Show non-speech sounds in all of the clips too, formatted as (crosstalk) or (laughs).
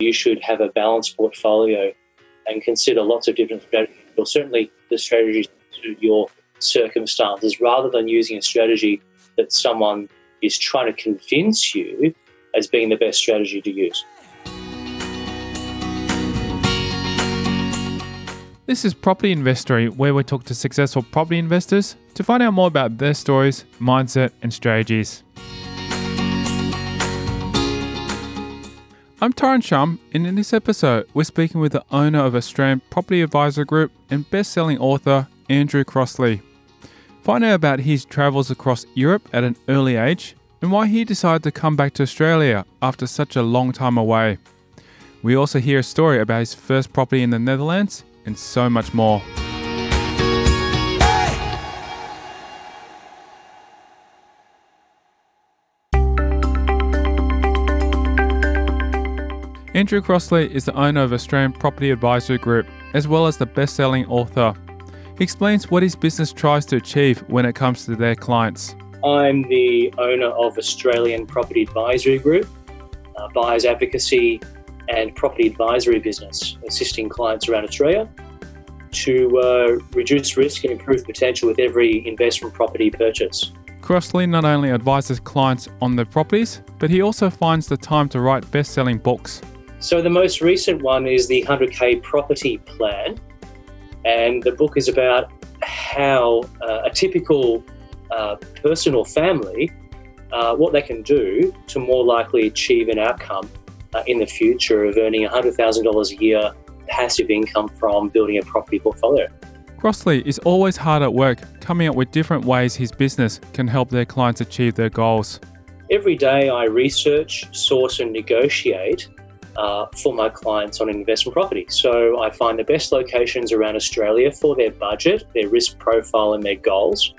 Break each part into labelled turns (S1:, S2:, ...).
S1: you should have a balanced portfolio and consider lots of different strategies, or certainly the strategies to your circumstances, rather than using a strategy that someone is trying to convince you as being the best strategy to use.
S2: This is Property Investory, where we talk to successful property investors to find out more about their stories, mindset, and strategies. I'm Tyrone Shum, and in this episode, we're speaking with the owner of Australian Property Advisory Group and best-selling author Andrew Crossley. Find out about his travels across Europe at an early age and why he decided to come back to Australia after such a long time away. We also hear a story about his first property in the Netherlands and so much more. Andrew Crossley is the owner of Australian Property Advisory Group, as well as the best selling author. He explains what his business tries to achieve when it comes to their clients.
S1: I'm the owner of Australian Property Advisory Group, a buyers advocacy and property advisory business, assisting clients around Australia to uh, reduce risk and improve potential with every investment property purchase.
S2: Crossley not only advises clients on their properties, but he also finds the time to write best selling books.
S1: So, the most recent one is the 100k property plan, and the book is about how uh, a typical uh, person or family uh, what they can do to more likely achieve an outcome uh, in the future of earning $100,000 a year passive income from building a property portfolio.
S2: Crossley is always hard at work coming up with different ways his business can help their clients achieve their goals.
S1: Every day I research, source, and negotiate uh, for my clients on investment property. So I find the best locations around Australia for their budget, their risk profile, and their goals.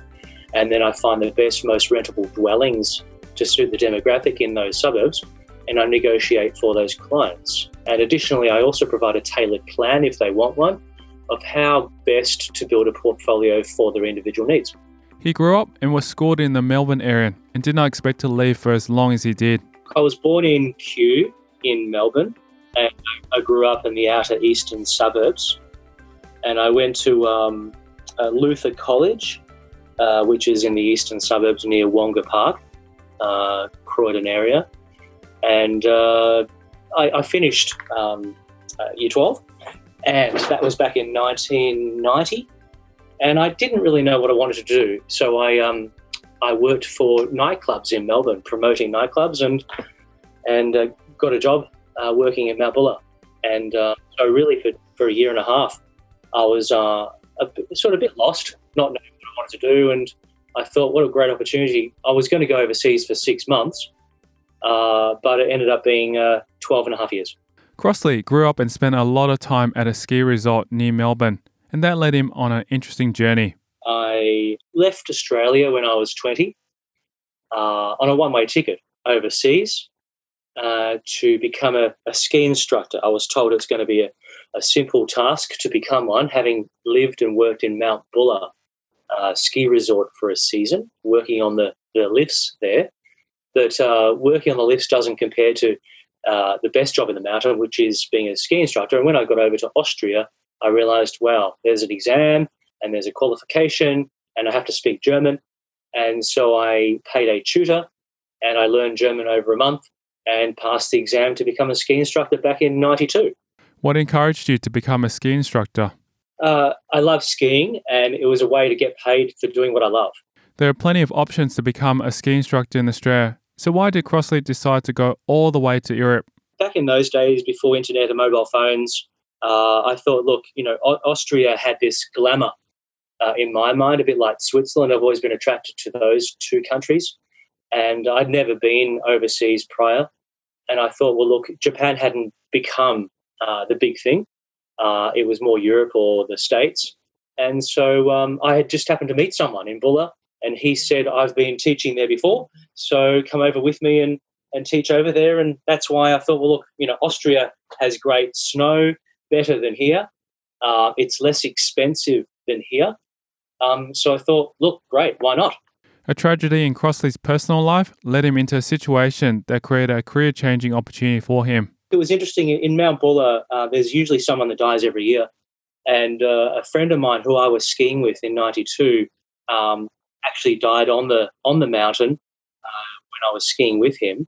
S1: And then I find the best, most rentable dwellings to suit the demographic in those suburbs and I negotiate for those clients. And additionally, I also provide a tailored plan if they want one of how best to build a portfolio for their individual needs.
S2: He grew up and was schooled in the Melbourne area and did not expect to leave for as long as he did.
S1: I was born in Kew in Melbourne and I grew up in the outer eastern suburbs. And I went to um, uh, Luther College, uh, which is in the eastern suburbs near Wonga Park, uh, Croydon area and uh, I, I, finished um, uh, year 12, and that was back in 1990. And I didn't really know what I wanted to do, so I um, I worked for nightclubs in Melbourne, promoting nightclubs, and and uh, got a job uh, working in Mount Buller. And uh, so, really, for, for a year and a half, I was uh, bit, sort of a bit lost, not knowing what I wanted to do. And I thought, what a great opportunity! I was going to go overseas for six months uh, but it ended up being uh, 12 and a half years.
S2: Crossley grew up and spent a lot of time at a ski resort near Melbourne, and that led him on an interesting journey.
S1: I left Australia when I was 20 uh, on a one way ticket overseas uh, to become a, a, ski instructor. I was told it's going to be a, a, simple task to become one, having lived and worked in Mount Buller uh, ski resort for a season, working on the, the lifts there that uh, working on the lifts doesn't compare to uh, the best job in the mountain, which is being a ski instructor. And when I got over to Austria, I realized, wow, there's an exam and there's a qualification, and I have to speak German. And so I paid a tutor and I learned German over a month and passed the exam to become a ski instructor back in 92.
S2: What encouraged you to become a ski instructor?
S1: Uh, I love skiing, and it was a way to get paid for doing what I love.
S2: There are plenty of options to become a ski instructor in Australia, so why did Crossley decide to go all the way to Europe?
S1: Back in those days, before internet and mobile phones, uh, I thought, look, you know, Austria had this glamour uh, in my mind, a bit like Switzerland. I've always been attracted to those two countries, and I'd never been overseas prior. And I thought, well, look, Japan hadn't become uh, the big thing. Uh, it was more Europe or the States. And so um, I had just happened to meet someone in Buller and he said, I've been teaching there before, so come over with me and, and teach over there. And that's why I thought, well, look, you know, Austria has great snow, better than here. Uh, it's less expensive than here. Um, so I thought, look, great, why not?
S2: A tragedy in Crossley's personal life led him into a situation that created a career changing opportunity for him.
S1: It was interesting in Mount Buller. Uh, there's usually someone that dies every year, and uh, a friend of mine who I was skiing with in '92 um, actually died on the on the mountain uh, when I was skiing with him.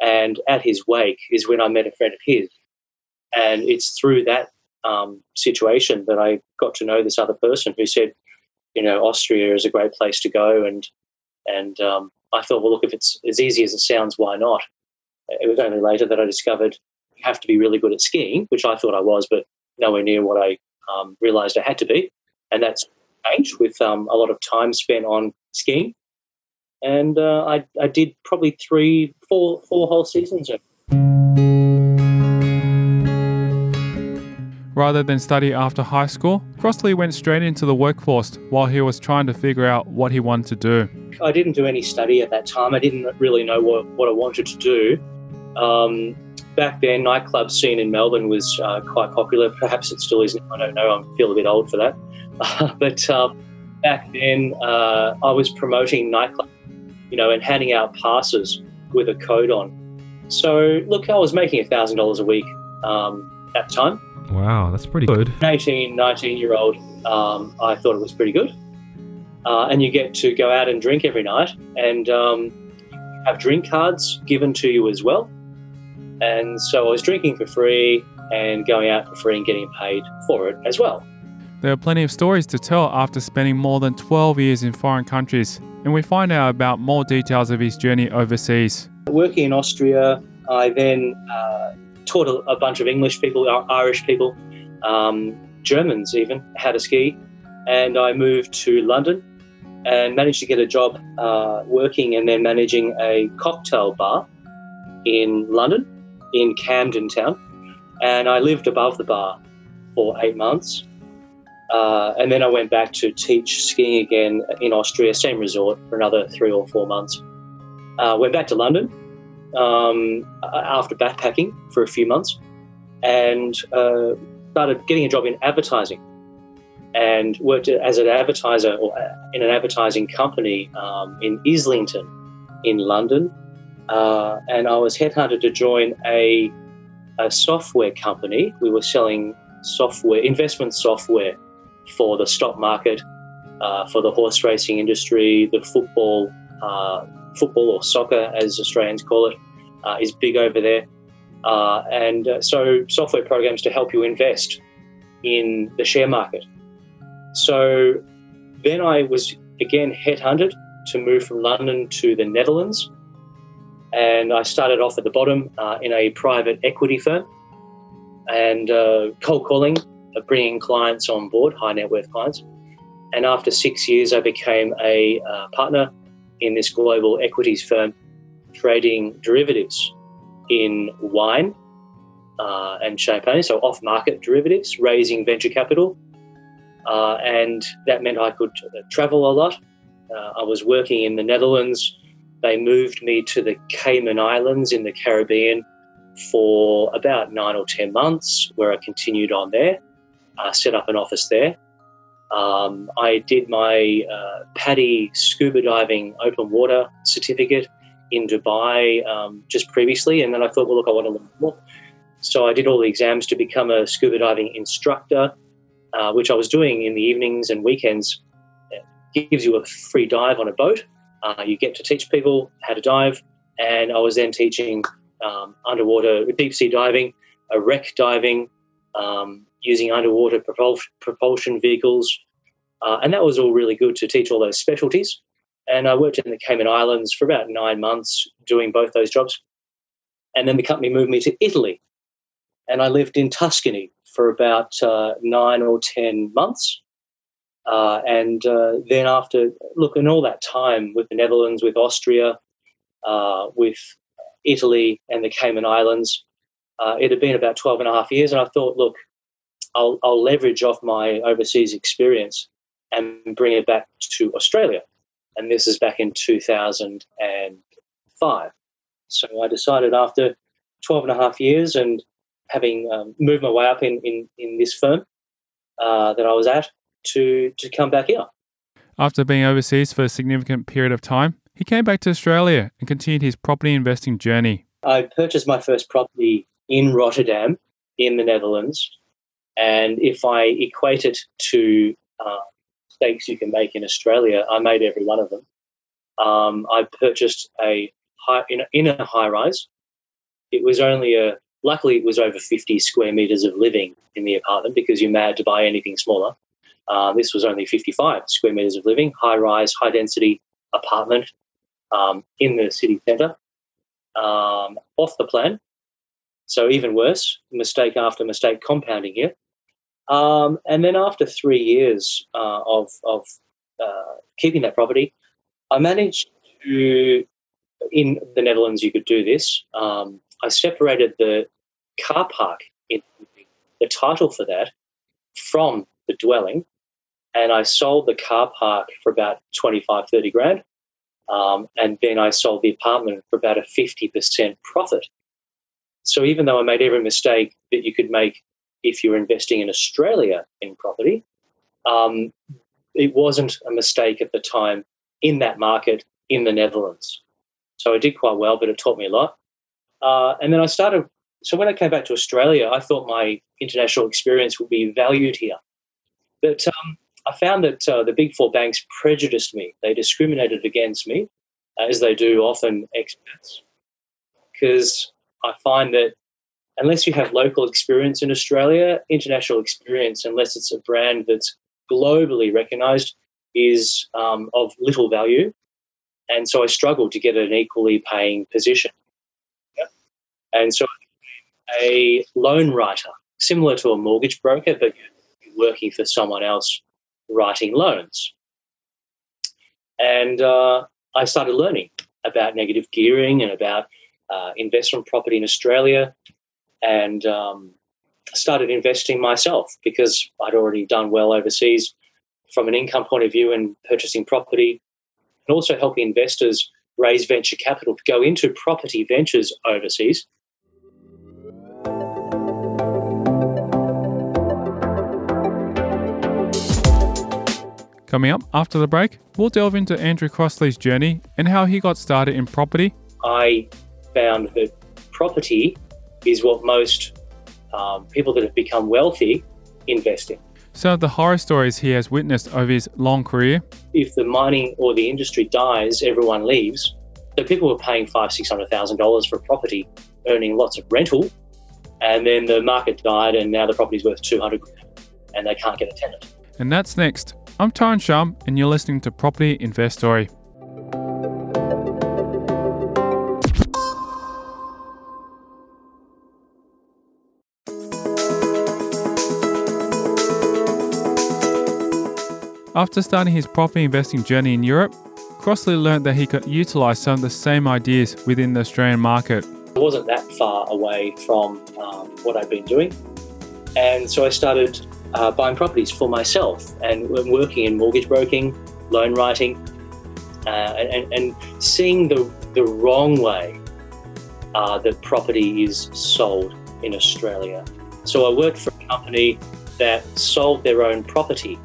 S1: And at his wake is when I met a friend of his, and it's through that um, situation that I got to know this other person who said, you know, Austria is a great place to go, and and um, I thought, well, look, if it's as easy as it sounds, why not? It was only later that I discovered you have to be really good at skiing, which I thought I was, but nowhere near what I um, realized I had to be. And that's changed with um, a lot of time spent on skiing. And uh, I, I did probably three, four, four whole seasons of
S2: Rather than study after high school, Crossley went straight into the workforce while he was trying to figure out what he wanted to do.
S1: I didn't do any study at that time. I didn't really know what, what I wanted to do. Um, back then, nightclub scene in Melbourne was uh, quite popular. Perhaps it still is. I don't know. I feel a bit old for that. (laughs) but uh, back then, uh, I was promoting nightclub, you know, and handing out passes with a code on. So, look, I was making $1,000 a week um, at the time.
S3: Wow, that's pretty good.
S1: 18, 19 year old, um, I thought it was pretty good. Uh, and you get to go out and drink every night and um, have drink cards given to you as well. And so I was drinking for free and going out for free and getting paid for it as well.
S2: There are plenty of stories to tell after spending more than 12 years in foreign countries, and we find out about more details of his journey overseas.
S1: Working in Austria, I then uh, taught a, a, bunch of English people, Irish people, um, Germans even, how to ski. And I moved to London and managed to get a job uh, working and then managing a cocktail bar in London, in Camden Town. And I lived above the bar for eight months. Uh, and then I went back to teach skiing again in Austria, same resort, for another three or four months. Uh, went back to London um, after backpacking for a few months and uh, started getting a job in advertising and worked as an advertiser or uh, in an advertising company um, in Islington in London. Uh, and I was headhunted to join a, a software company. We were selling software, investment software for the stock market, uh, for the horse racing industry, the football, uh, football or soccer as Australians call it, uh, is big over there. Uh, and so, software programs to help you invest in the share market. So, then I was again headhunted to move from London to the Netherlands. And I started off at the bottom uh, in a private equity firm and cold calling bringing clients on board, high net worth clients. And after six years, I became a uh, partner in this global equities firm trading derivatives in wine uh, and champagne, so off market derivatives, raising venture capital. Uh, and that meant I could travel a lot. Uh, I was working in the Netherlands. They moved me to the Cayman Islands in the Caribbean for about nine or 10 months, where I continued on there uh, set up an office there. Um, I did my uh, PADI scuba diving open water certificate in Dubai um, just previously, and then I thought, well, look, I want to learn more. So I did all the exams to become a scuba diving instructor, uh, which I was doing in the evenings and weekends. Gives you a free dive on a boat. Uh, you get to teach people how to dive, and I was then teaching um, underwater deep sea diving, a wreck diving, um, using underwater propulsion vehicles. Uh, and that was all really good to teach all those specialties. And I worked in the Cayman Islands for about nine months doing both those jobs. And then the company moved me to Italy. And I lived in Tuscany for about uh, nine or 10 months. Uh, and uh, then after, look, in all that time with the Netherlands, with Austria, with Italy and the Cayman Islands, it had been about 12 and a half years. And I thought, look, I'll, I'll leverage off my overseas experience and bring it back to Australia. And this is back in 2005. So I decided after 12 and a half years and having um, moved my way up in, in, in this firm uh, that I was at to, to come back here.
S2: After being overseas for a significant period of time, he came back to Australia and continued his property investing journey.
S1: I purchased my first property in Rotterdam, in the Netherlands. And if I equate it to uh, mistakes you can make in Australia, I made every one of them. Um, I purchased a high, in, in a high rise. It was only a, luckily, it was over 50 square meters of living in the apartment because you're mad to buy anything smaller. Uh, this was only 55 square meters of living, high rise, high density apartment um, in the city centre, um, off the plan. So even worse, mistake after mistake compounding here. Um, and then after three years uh, of, of uh, keeping that property, I managed to, in the Netherlands, you could do this. Um, I separated the car park, in, the title for that, from the dwelling, and I sold the car park for about 25, 30 grand. Um, and then I sold the apartment for about a 50% profit. So even though I made every mistake that you could make if you're investing in Australia in property, um, it wasn't a mistake at the time in that market in the Netherlands. So I did quite well, but it taught me a lot. Uh, and then I started. So when I came back to Australia, I thought my international experience would be valued here. But um, I found that uh, the big four banks prejudiced me. They discriminated against me, as they do often expats, because I find that unless you have local experience in Australia, international experience, unless it's a brand that's globally recognized, is um, of little value. And so I struggled to get an equally paying position. And so a loan writer, similar to a mortgage broker, but working for someone else writing loans. And uh, I started learning about negative gearing and about uh, investment property in Australia and um, started investing myself because I'd already done well overseas from an income point of view and purchasing property and also helping investors raise venture capital to go into property ventures overseas
S2: Coming up after the break, we'll delve into Andrew Crossley's journey and how he got started in property.
S1: I found that property is what most um, people that have become wealthy invest in.
S2: Some of the horror stories he has witnessed over his long career.
S1: If the mining or the industry dies, everyone leaves. So people were paying five, six hundred thousand dollars for property, earning lots of rental, and then the market died, and now the property's worth two hundred, and they can't get a tenant.
S2: And that's next I'm Tyrone Shum, and you're listening to Property Investory. After starting his property investing journey in Europe, Crossley learned that he could utilize some of the same ideas within the Australian market.
S1: I wasn't that far away from um, what I'd been doing, and so I started uh, buying properties for myself and working in mortgage broking, loan writing, uh, and, and, seeing the, the wrong way uh, that property is sold in Australia. So I worked for a company that sold their own property,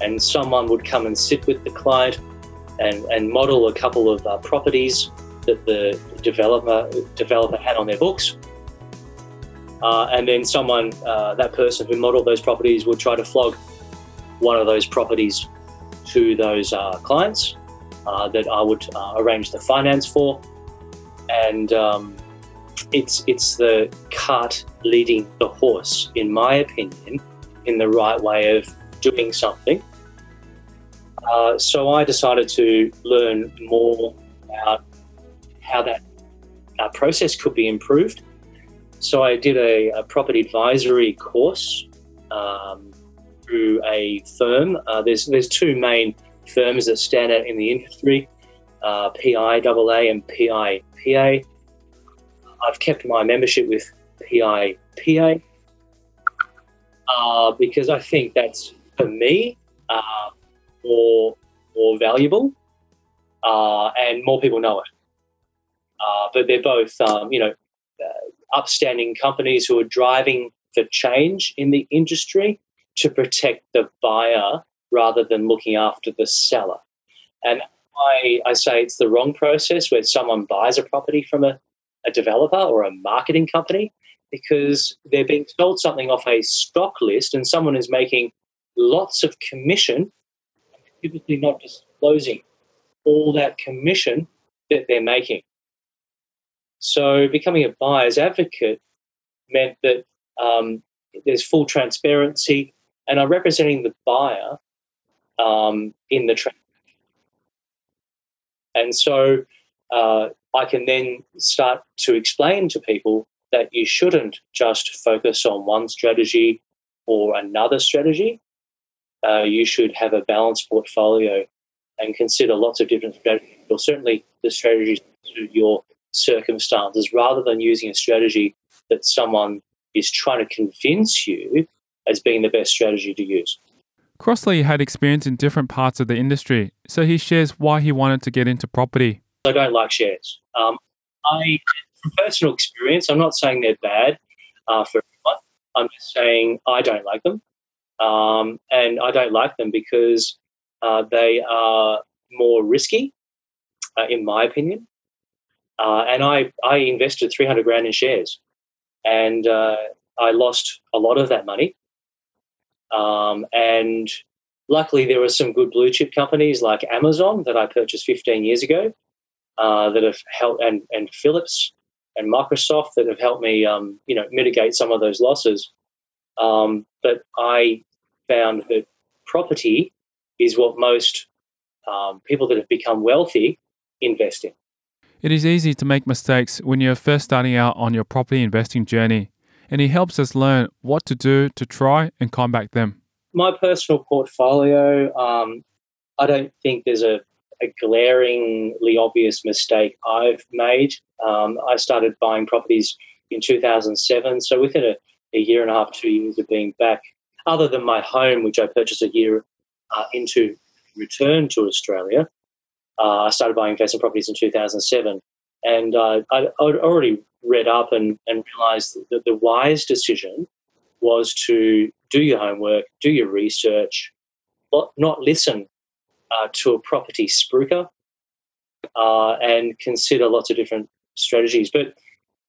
S1: and someone would come and sit with the client and, and model a couple of uh, properties that the developer developer had on their books uh, and then someone, uh, that person who modeled those properties, would try to flog one of those properties to those uh, clients uh, that I would uh, arrange the finance for. And um, it's it's the cart leading the horse, in my opinion, in the right way of doing something. Uh, so I decided to learn more about how that process could be improved so I did a, a property advisory course um, through a firm. Uh, there's there's two main firms that stand out in the industry, uh, PIAA and PIPA. I've kept my membership with PIPA uh, because I think that's for me uh, more more valuable uh, and more people know it. Uh, but they're both, um, you know, upstanding companies who are driving for change in the industry to protect the buyer rather than looking after the seller. And I, I say it's the wrong process where someone buys a property from a, a developer or a marketing company. because they're being sold something off a stock list and someone is making lots of commission, typically not disclosing all that commission that they're making. So becoming a buyer's advocate meant that um, there's full transparency, and I'm representing the buyer um, in the transaction. And so uh, I can then start to explain to people that you shouldn't just focus on one strategy or another strategy. Uh, you should have a balanced portfolio and consider lots of different strategies, or certainly the strategies to your circumstances, rather than using a strategy that someone is trying to convince you as being the best strategy to use.
S2: Crossley had experience in different parts of the industry, so he shares why he wanted to get into property.
S1: I don't like shares. Um, I, from personal experience, I'm not saying they're bad uh, for everyone. I'm just saying I don't like them. Um, and I don't like them because uh, they are more risky, uh, in my opinion. Uh, and I, I invested 300 grand in shares and uh, I lost a lot of that money. Um, and luckily, there were some good blue chip companies like Amazon that I purchased 15 years ago uh, that have helped, and, and Philips and Microsoft that have helped me, um, you know, mitigate some of those losses. Um, but I found that property is what most um, people that have become wealthy invest in.
S2: It is easy to make mistakes when you're first starting out on your property investing journey, and he helps us learn what to do to try and combat them.
S1: My personal portfolio, um, I don't think there's a, a, glaringly obvious mistake I've made. Um, I started buying properties in 2007, so within a, a, year and a half, two years of being back, other than my home, which I purchased a year uh, into return to Australia, I started buying investment properties in 2007. And uh, I, would already read up and, and realized that the wise decision was to do your homework, do your research, but not listen uh, to a property spruiker, uh, and consider lots of different strategies. But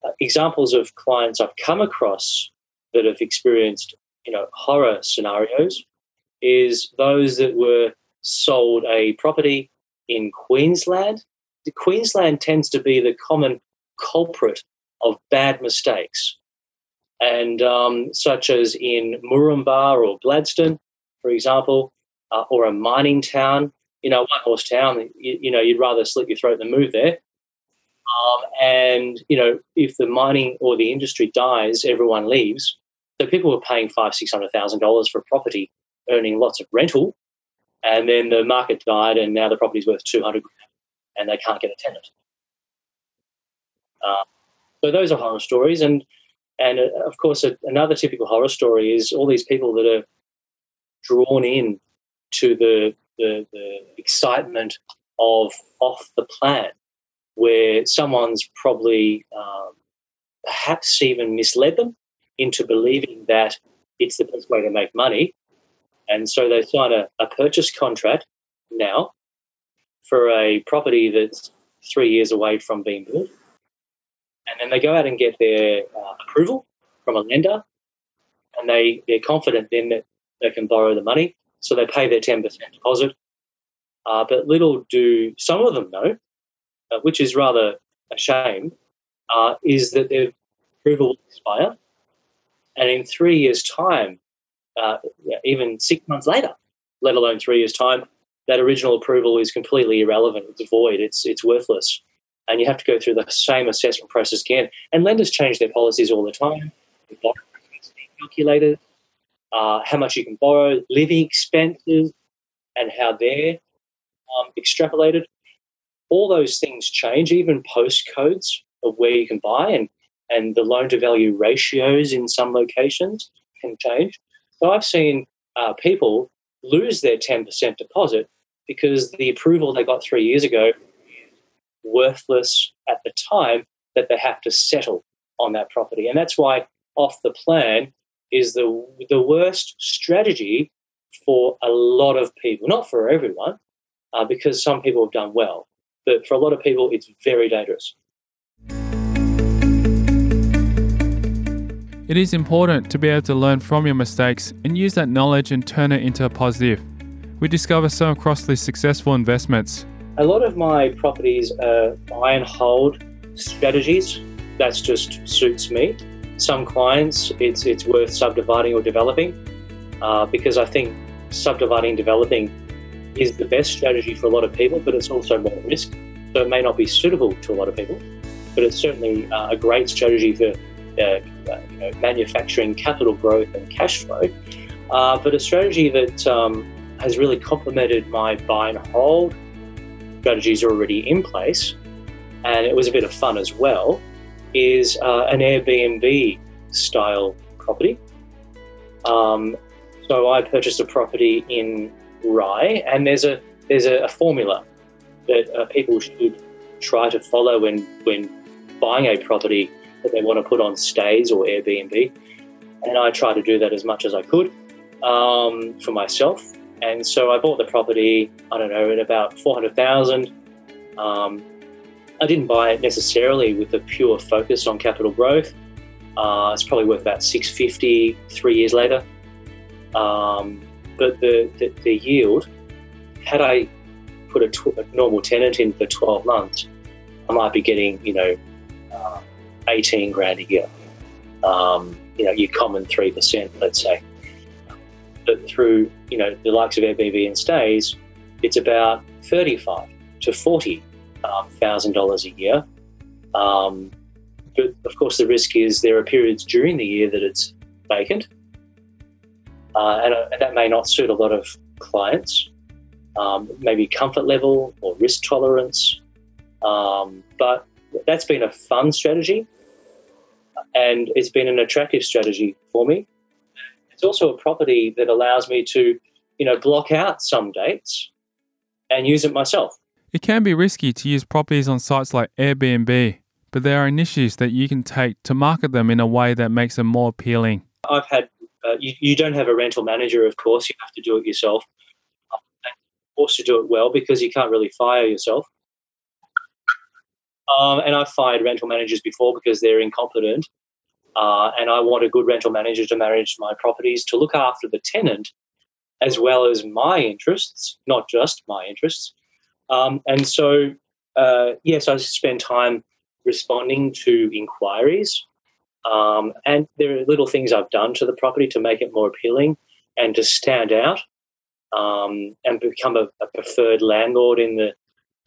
S1: uh, examples of clients I've come across that have experienced, you know, horror scenarios is those that were sold a property in Queensland. Queensland tends to be the common culprit of bad mistakes, and um, such as in Moranbah or Gladstone, for example, uh, or a mining town. You know, one horse town. You, you, know, you'd rather slit your throat than move there. Um, and you know, if the mining or the industry dies, everyone leaves. So people were paying five, six hundred thousand dollars for property, earning lots of rental, and then the market died, and now the property's worth 200 grand, and they can't get a tenant. Uh, so those are horror stories, and and uh, of course a, another typical horror story is all these people that are drawn in to the, the, the excitement of off the plan, where someone's probably um, perhaps even misled them into believing that it's the best way to make money and so they sign a, a purchase contract now for a property that's three years away from being built. And then they go out and get their uh, approval from a lender, and they, they're confident then that they can borrow the money. So they pay their 10% deposit. Uh, but little do some of them know, uh, which is rather a shame, uh, is that their approval will expire. And in three years' time, uh, even six months later, let alone three years' time, that original approval is completely irrelevant. It's void. It's it's worthless, and you have to go through the same assessment process again. And lenders change their policies all the time. Calculated, uh, how much you can borrow, living expenses, and how they're um, extrapolated. All those things change, even postcodes of where you can buy, and and the loan to value ratios in some locations can change. So I've seen uh, people lose their 10% deposit because the approval they got three years ago worthless at the time that they have to settle on that property. And that's why off the plan is the, the worst strategy for a lot of people, not for everyone, uh, because some people have done well. But for a lot of people, it's very dangerous.
S2: It is important to be able to learn from your mistakes and use that knowledge and turn it into a positive. We discover some of Crossley's successful investments.
S1: A lot of my properties are buy and hold strategies. That just suits me. Some clients, it's it's worth subdividing or developing uh, because I think subdividing and developing is the best strategy for a lot of people, but it's also more risk. So it may not be suitable to a lot of people, but it's certainly uh, a great strategy for uh you know, manufacturing capital growth and cash flow. Uh, but a strategy that um, has really complemented my buy and hold strategies already in place, and it was a bit of fun as well, is uh, an Airbnb style property. Um, so I purchased a property in Rye, and there's a there's a, a formula that uh, people should try to follow when when buying a property that they want to put on stays or Airbnb. And I try to do that as much as I could um, for myself. And so I bought the property, I don't know, at about 400,000. Um, I didn't buy it necessarily with a pure focus on capital growth. Uh, it's probably worth about 650 three years later. Um, but the, the, the, yield, had I put a, tw- a, normal tenant in for 12 months, I might be getting, you know, uh, 18 grand a year. Um, you know, your common 3%, let's say. But through, you know, the likes of Airbnb and stays, it's about 35 to 40 um, thousand dollars a year. Um, but of course, the risk is there are periods during the year that it's vacant, uh, and, uh, that may not suit a lot of clients. Um, maybe comfort level or risk tolerance, um, but that's been a fun strategy, and it's been an attractive strategy for me. It's also a property that allows me to, you know, block out some dates and use it myself.
S2: It can be risky to use properties on sites like Airbnb, but there are initiatives that you can take to market them in a way that makes them more appealing.
S1: I've had, uh, you, you, don't have a rental manager, of course, you have to do it yourself. forced to do it well because you can't really fire yourself. Um, and I've fired rental managers before because they're incompetent. Uh, and I want a good rental manager to manage my properties to look after the tenant as well as my interests, not just my interests. Um, and so, uh, yes, I spend time responding to inquiries. Um, and there are little things I've done to the property to make it more appealing and to stand out um, and become a, a, preferred landlord in the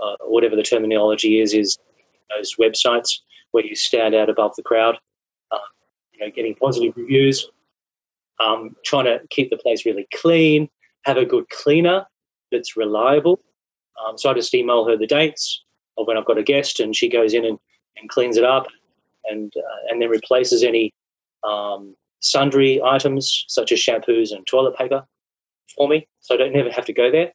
S1: uh, whatever the terminology is, is those websites where you stand out above the crowd. Uh, you know, getting positive reviews, um, trying to keep the place really clean, have a good cleaner that's reliable, um, so I just email her the dates of when I've got a guest, and she goes in and, and cleans it up, and uh, and then replaces any um, sundry items such as shampoos and toilet paper for me, so I don't never have to go there.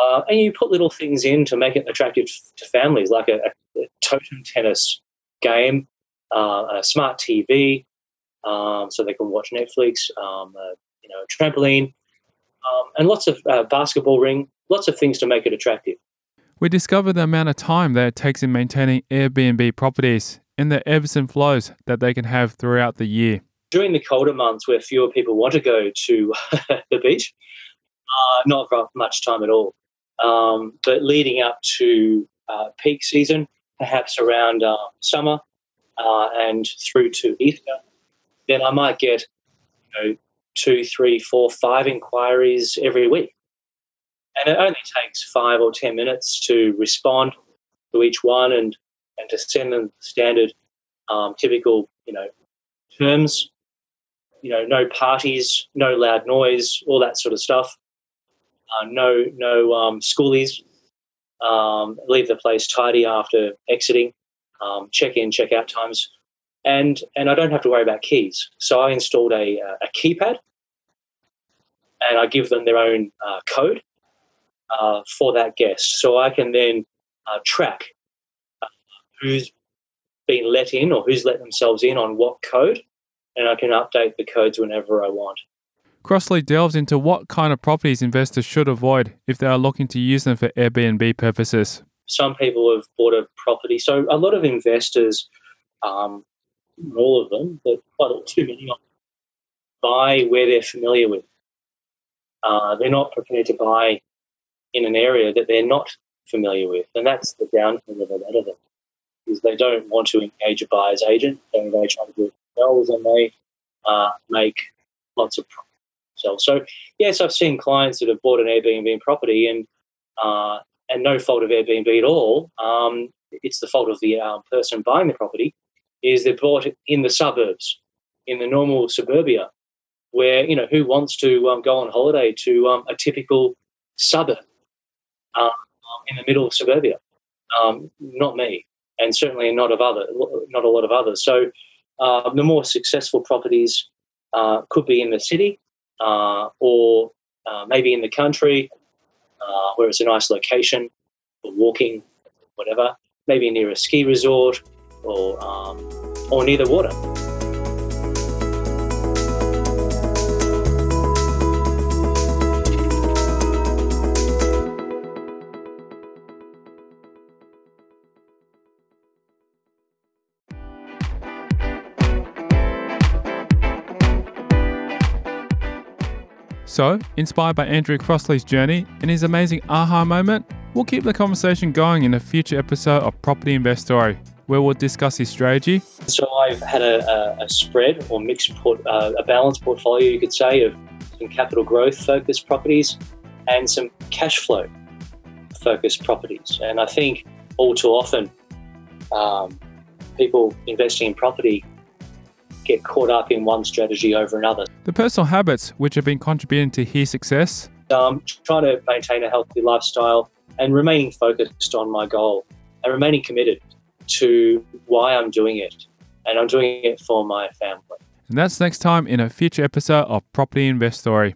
S1: Uh, and you put little things in to make it attractive to families, like a, a totem tennis game, uh, a smart TV, um, so they can watch Netflix, um, uh, you know, a trampoline, um, and lots of uh, basketball ring, lots of things to make it attractive.
S2: We discover the amount of time that it takes in maintaining Airbnb properties and the ebbs and flows that they can have throughout the year.
S1: During the colder months where fewer people want to go to (laughs) the beach, uh, not much time at all. Um, but leading up to uh, peak season, perhaps around uh, summer uh, and through to Easter, then I might get you know, two, three, four, five inquiries every week. And it only takes five or 10 minutes to respond to each one and, and to send them standard, um, typical, you know, terms, you know, no parties, no loud noise, all that sort of stuff. Uh, no, no um, schoolies. Um, leave the place tidy after exiting. Um, check in, check out times, and and I don't have to worry about keys. So I installed a a keypad, and I give them their own uh, code, uh, for that guest. So I can then uh, track uh, who's been let in or who's let themselves in on what code, and I can update the codes whenever I want.
S2: Crossley delves into what kind of properties investors should avoid if they are looking to use them for Airbnb purposes.
S1: Some people have bought a property. So a lot of investors um, all of them, but quite too many of them, buy where they're familiar with. Uh, they're not prepared to buy in an area that they're not familiar with, and that's the downfall of a lot of them. Is they don't want to engage a buyer's agent, and they try to do it themselves, and they uh, make lots of profit themselves. So yes, I've seen clients that have bought an Airbnb property and uh, and no fault of Airbnb at all. Um, it's the fault of the um, person buying the property. Is they bought it in the suburbs, in the normal suburbia, where you know who wants to um, go on holiday to um, a typical suburb uh, in the middle of suburbia? Um, not me, and certainly not of other, not a lot of others. So uh, the more successful properties uh, could be in the city uh, or uh, maybe in the country uh, where it's a nice location for walking, whatever. Maybe near a ski resort or um, or near the water.
S2: So, inspired by Andrew Crossley's journey and his amazing aha moment, we'll keep the conversation going in a future episode of Property Investory, where we'll discuss his strategy.
S1: So, I've had a, a, a spread or mixed, port, uh, a balanced portfolio, you could say, of some capital growth focused properties and some cash flow focused properties. And I think all too often, um, people investing in property get caught up in one strategy over another.
S2: The personal habits which have been contributing to his success.
S1: Um, trying to maintain a healthy lifestyle and remaining focused on my goal and remaining committed to why I'm doing it. And I'm doing it for my family.
S2: And that's next time in a future episode of Property Investory.